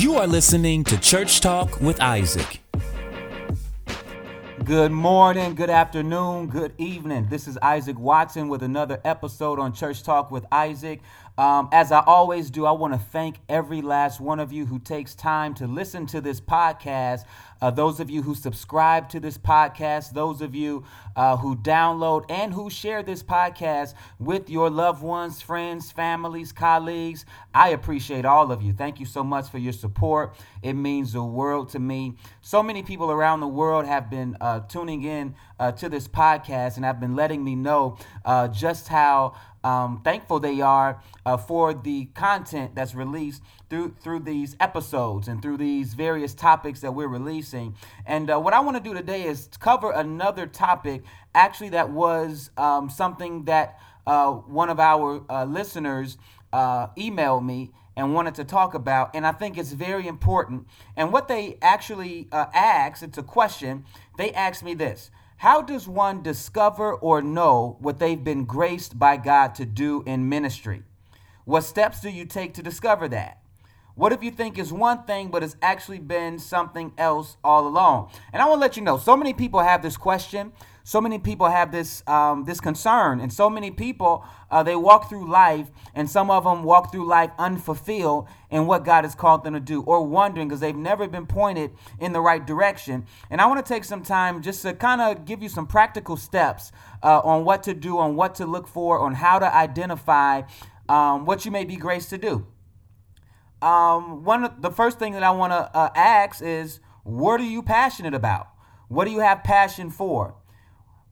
You are listening to Church Talk with Isaac. Good morning, good afternoon, good evening. This is Isaac Watson with another episode on Church Talk with Isaac. Um, as I always do, I want to thank every last one of you who takes time to listen to this podcast. Uh, those of you who subscribe to this podcast, those of you uh, who download and who share this podcast with your loved ones, friends, families, colleagues. I appreciate all of you. Thank you so much for your support. It means the world to me. So many people around the world have been uh, tuning in uh, to this podcast and have been letting me know uh, just how um, thankful they are uh, for the content that's released through through these episodes and through these various topics that we're releasing. And uh, what I want to do today is cover another topic, actually that was um, something that uh, one of our uh, listeners uh, emailed me and wanted to talk about, and I think it's very important. And what they actually uh, asked, it's a question. They asked me this. How does one discover or know what they've been graced by God to do in ministry? What steps do you take to discover that? What if you think is one thing, but it's actually been something else all along? And I want to let you know, so many people have this question. So many people have this um, this concern, and so many people uh, they walk through life, and some of them walk through life unfulfilled in what God has called them to do, or wondering because they've never been pointed in the right direction. And I want to take some time just to kind of give you some practical steps uh, on what to do, on what to look for, on how to identify um, what you may be graced to do. Um, one of the first thing that I want to uh, ask is, what are you passionate about? What do you have passion for?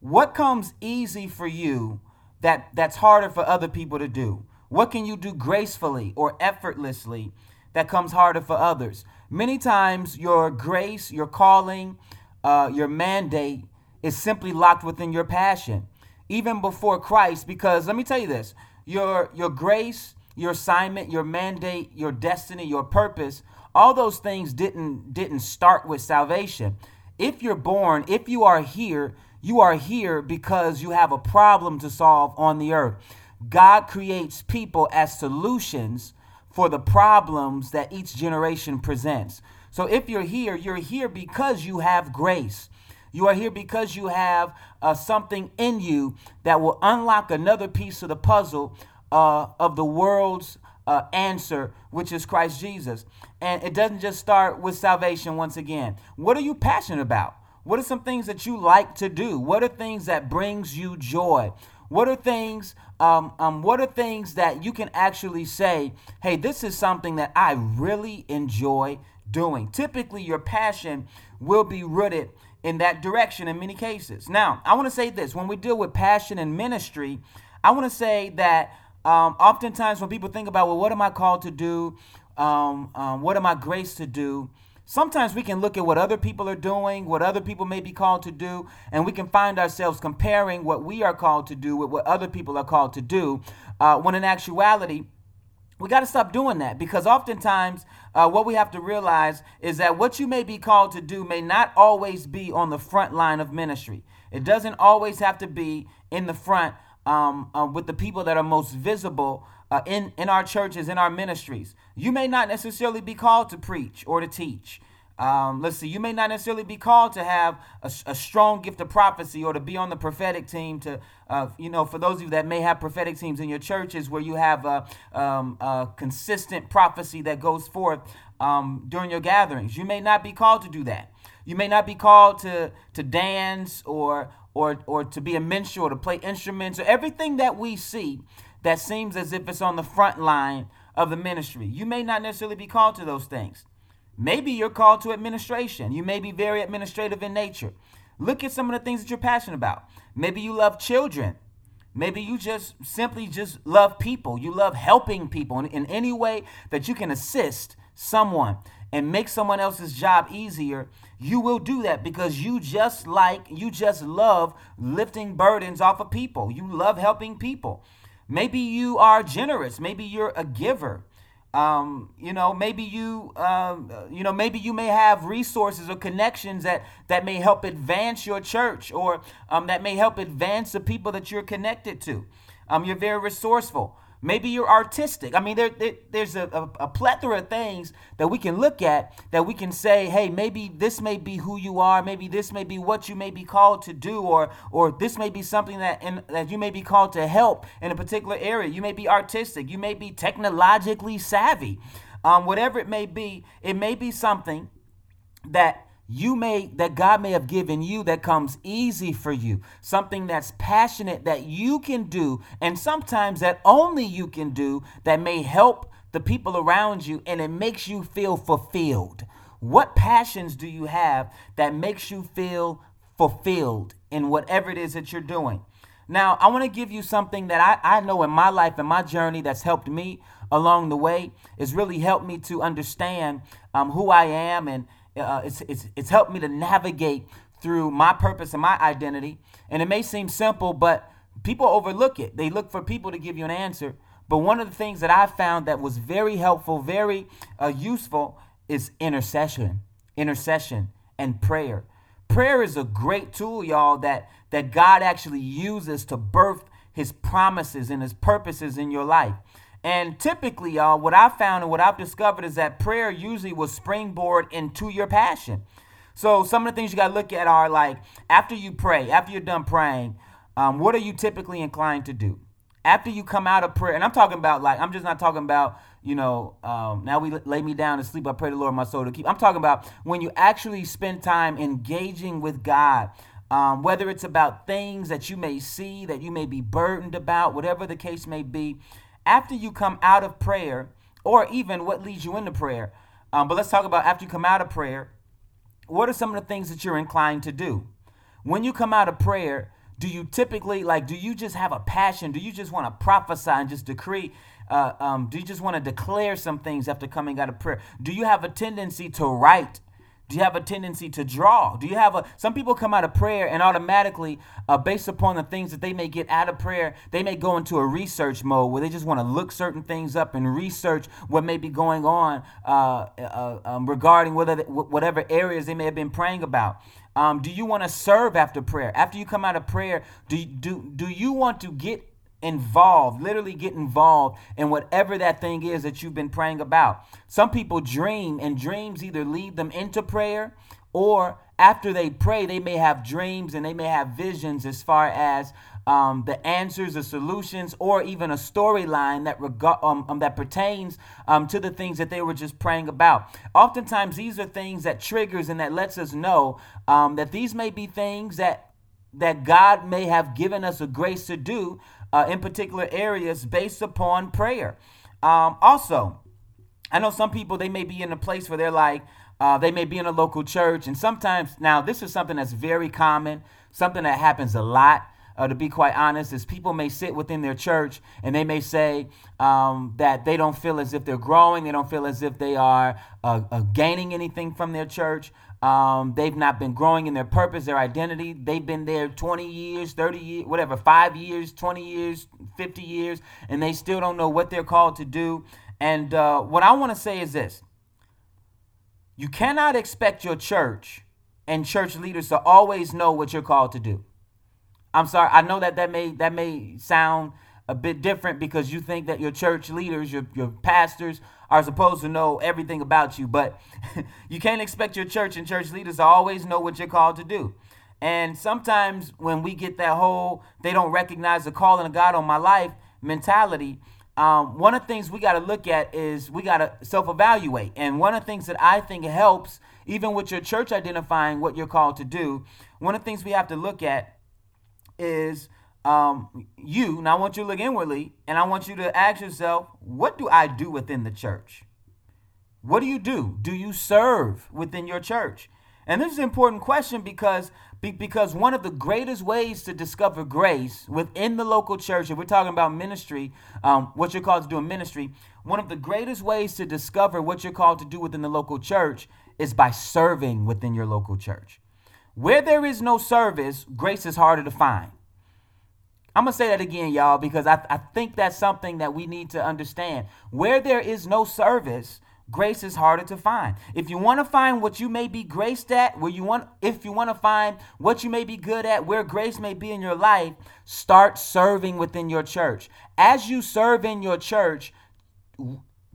What comes easy for you that that's harder for other people to do? What can you do gracefully or effortlessly that comes harder for others? Many times, your grace, your calling, uh, your mandate is simply locked within your passion, even before Christ. Because let me tell you this: your your grace, your assignment, your mandate, your destiny, your purpose, all those things didn't didn't start with salvation. If you're born, if you are here, you are here because you have a problem to solve on the earth. God creates people as solutions for the problems that each generation presents. So if you're here, you're here because you have grace. You are here because you have uh, something in you that will unlock another piece of the puzzle uh, of the world's uh, answer, which is Christ Jesus. And it doesn't just start with salvation once again. What are you passionate about? What are some things that you like to do? What are things that brings you joy? What are things um, um, what are things that you can actually say, hey, this is something that I really enjoy doing? Typically, your passion will be rooted in that direction in many cases. Now, I want to say this when we deal with passion and ministry, I want to say that um, oftentimes when people think about, well, what am I called to do? Um, um, what am I graced to do? Sometimes we can look at what other people are doing, what other people may be called to do, and we can find ourselves comparing what we are called to do with what other people are called to do. Uh, when in actuality, we got to stop doing that because oftentimes uh, what we have to realize is that what you may be called to do may not always be on the front line of ministry. It doesn't always have to be in the front um, uh, with the people that are most visible uh, in, in our churches, in our ministries. You may not necessarily be called to preach or to teach. Um, let's see, you may not necessarily be called to have a, a, strong gift of prophecy or to be on the prophetic team. To, uh, you know, for those of you that may have prophetic teams in your churches where you have a, um, a consistent prophecy that goes forth um, during your gatherings, you may not be called to do that. You may not be called to to dance or or or to be a minstrel to play instruments or everything that we see that seems as if it's on the front line of the ministry. You may not necessarily be called to those things. Maybe you're called to administration. You may be very administrative in nature. Look at some of the things that you're passionate about. Maybe you love children. Maybe you just simply just love people. You love helping people in, in any way that you can assist someone and make someone else's job easier. You will do that because you just like, you just love lifting burdens off of people. You love helping people. Maybe you are generous. Maybe you're a giver. Um, you know, maybe you, um, you know, maybe you may have resources or connections that that may help advance your church, or um, that may help advance the people that you're connected to. Um, you're very resourceful. Maybe you're artistic. I mean, there, there there's a, a, a, plethora of things that we can look at that we can say, hey, maybe this may be who you are. Maybe this may be what you may be called to do, or or this may be something that in, that you may be called to help in a particular area. You may be artistic. You may be technologically savvy. Um, whatever it may be, it may be something that you may that God may have given you that comes easy for you, something that's passionate that you can do, and sometimes that only you can do that may help the people around you and it makes you feel fulfilled. What passions do you have that makes you feel fulfilled in whatever it is that you're doing? Now, I want to give you something that I, I know in my life and my journey that's helped me along the way. It's really helped me to understand um, who I am and uh, it's, it's, it's helped me to navigate through my purpose and my identity. And it may seem simple, but people overlook it. They look for people to give you an answer. But one of the things that I found that was very helpful, very uh, useful, is intercession, intercession, and prayer. Prayer is a great tool, y'all, that that God actually uses to birth His promises and His purposes in your life. And typically, y'all, what I've found and what I've discovered is that prayer usually will springboard into your passion. So some of the things you got to look at are like after you pray, after you're done praying, um, what are you typically inclined to do? After you come out of prayer, and I'm talking about like I'm just not talking about you know um, now we lay me down to sleep. I pray the Lord my soul to keep. I'm talking about when you actually spend time engaging with God. Um, whether it's about things that you may see, that you may be burdened about, whatever the case may be, after you come out of prayer, or even what leads you into prayer. Um, but let's talk about after you come out of prayer, what are some of the things that you're inclined to do? When you come out of prayer, do you typically like do you just have a passion do you just want to prophesy and just decree uh, um, do you just want to declare some things after coming out of prayer do you have a tendency to write do you have a tendency to draw? Do you have a some people come out of prayer and automatically, uh, based upon the things that they may get out of prayer, they may go into a research mode where they just want to look certain things up and research what may be going on uh, uh, um, regarding whether whatever areas they may have been praying about. Um, do you want to serve after prayer? After you come out of prayer, do do do you want to get involved, literally get involved in whatever that thing is that you've been praying about. Some people dream, and dreams either lead them into prayer or after they pray, they may have dreams and they may have visions as far as um, the answers, the solutions, or even a storyline that reg- um, um, that pertains um, to the things that they were just praying about. Oftentimes, these are things that triggers and that lets us know um, that these may be things that that God may have given us a grace to do uh, in particular areas based upon prayer. Um, also, I know some people they may be in a place where they're like uh, they may be in a local church, and sometimes now this is something that's very common, something that happens a lot. Uh, to be quite honest, is people may sit within their church and they may say um, that they don't feel as if they're growing, they don't feel as if they are uh, uh gaining anything from their church. Um, they've not been growing in their purpose, their identity. They've been there 20 years, 30 years, whatever, five years, 20 years, 50 years, and they still don't know what they're called to do. And uh, what I want to say is this you cannot expect your church and church leaders to always know what you're called to do. I'm sorry, I know that that may that may sound a bit different because you think that your church leaders, your, your pastors, are supposed to know everything about you. But you can't expect your church and church leaders to always know what you're called to do. And sometimes when we get that whole they don't recognize the calling of God on my life mentality, um, one of the things we got to look at is we got to self evaluate. And one of the things that I think helps, even with your church identifying what you're called to do, one of the things we have to look at is um, you, now I want you to look inwardly, and I want you to ask yourself, what do I do within the church? What do you do? Do you serve within your church? And this is an important question because because one of the greatest ways to discover grace within the local church, if we're talking about ministry, um, what you're called to do in ministry, one of the greatest ways to discover what you're called to do within the local church is by serving within your local church. Where there is no service, grace is harder to find. I'm going to say that again, y'all, because I, I think that's something that we need to understand. Where there is no service, grace is harder to find. If you want to find what you may be graced at, where you want if you want to find what you may be good at, where grace may be in your life, start serving within your church. As you serve in your church,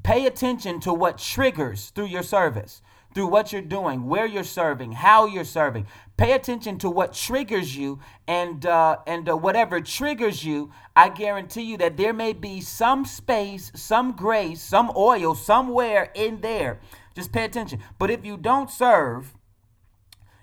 pay attention to what triggers through your service through what you're doing, where you're serving, how you're serving. Pay attention to what triggers you, and uh, and uh, whatever triggers you, I guarantee you that there may be some space, some grace, some oil somewhere in there. Just pay attention. But if you don't serve,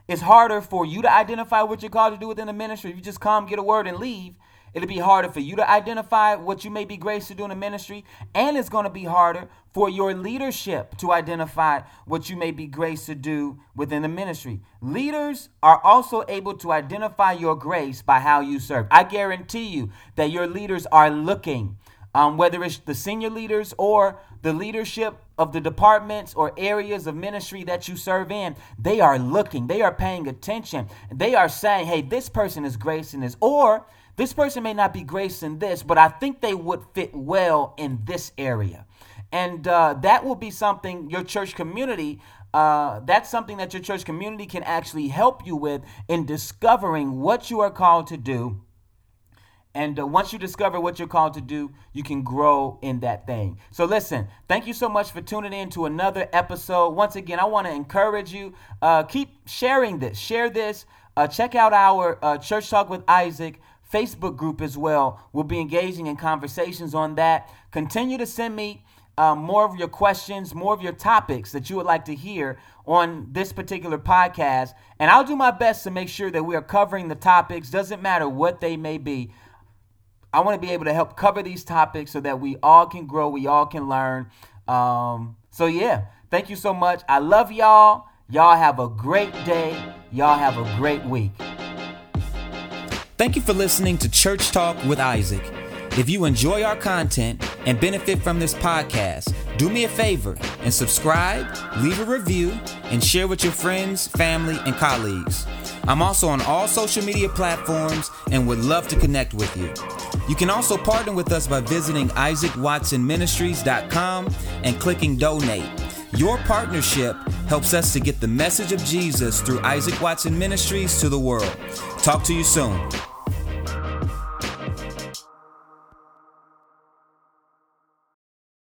it's harder for you to identify what you're called to do within the ministry. If you just come, get a word, and leave, It'll be harder for you to identify what you may be graced to do in the ministry, and it's going to be harder for your leadership to identify what you may be graced to do within the ministry. Leaders are also able to identify your grace by how you serve. I guarantee you that your leaders are looking, um, whether it's the senior leaders or the leadership of the departments or areas of ministry that you serve in, they are looking, they are paying attention, they are saying, hey, this person is gracing this, or this person may not be graced in this, but I think they would fit well in this area. And uh, that will be something your church community, uh, that's something that your church community can actually help you with in discovering what you are called to do. And uh, once you discover what you're called to do, you can grow in that thing. So, listen, thank you so much for tuning in to another episode. Once again, I want to encourage you uh, keep sharing this, share this. Uh, check out our uh, Church Talk with Isaac Facebook group as well. We'll be engaging in conversations on that. Continue to send me um, more of your questions, more of your topics that you would like to hear on this particular podcast. And I'll do my best to make sure that we are covering the topics, doesn't matter what they may be. I want to be able to help cover these topics so that we all can grow, we all can learn. Um, so, yeah, thank you so much. I love y'all. Y'all have a great day. Y'all have a great week. Thank you for listening to Church Talk with Isaac. If you enjoy our content and benefit from this podcast, do me a favor and subscribe, leave a review, and share with your friends, family, and colleagues. I'm also on all social media platforms and would love to connect with you. You can also partner with us by visiting isaacwatsonministries.com and clicking donate. Your partnership helps us to get the message of Jesus through Isaac Watson Ministries to the world. Talk to you soon.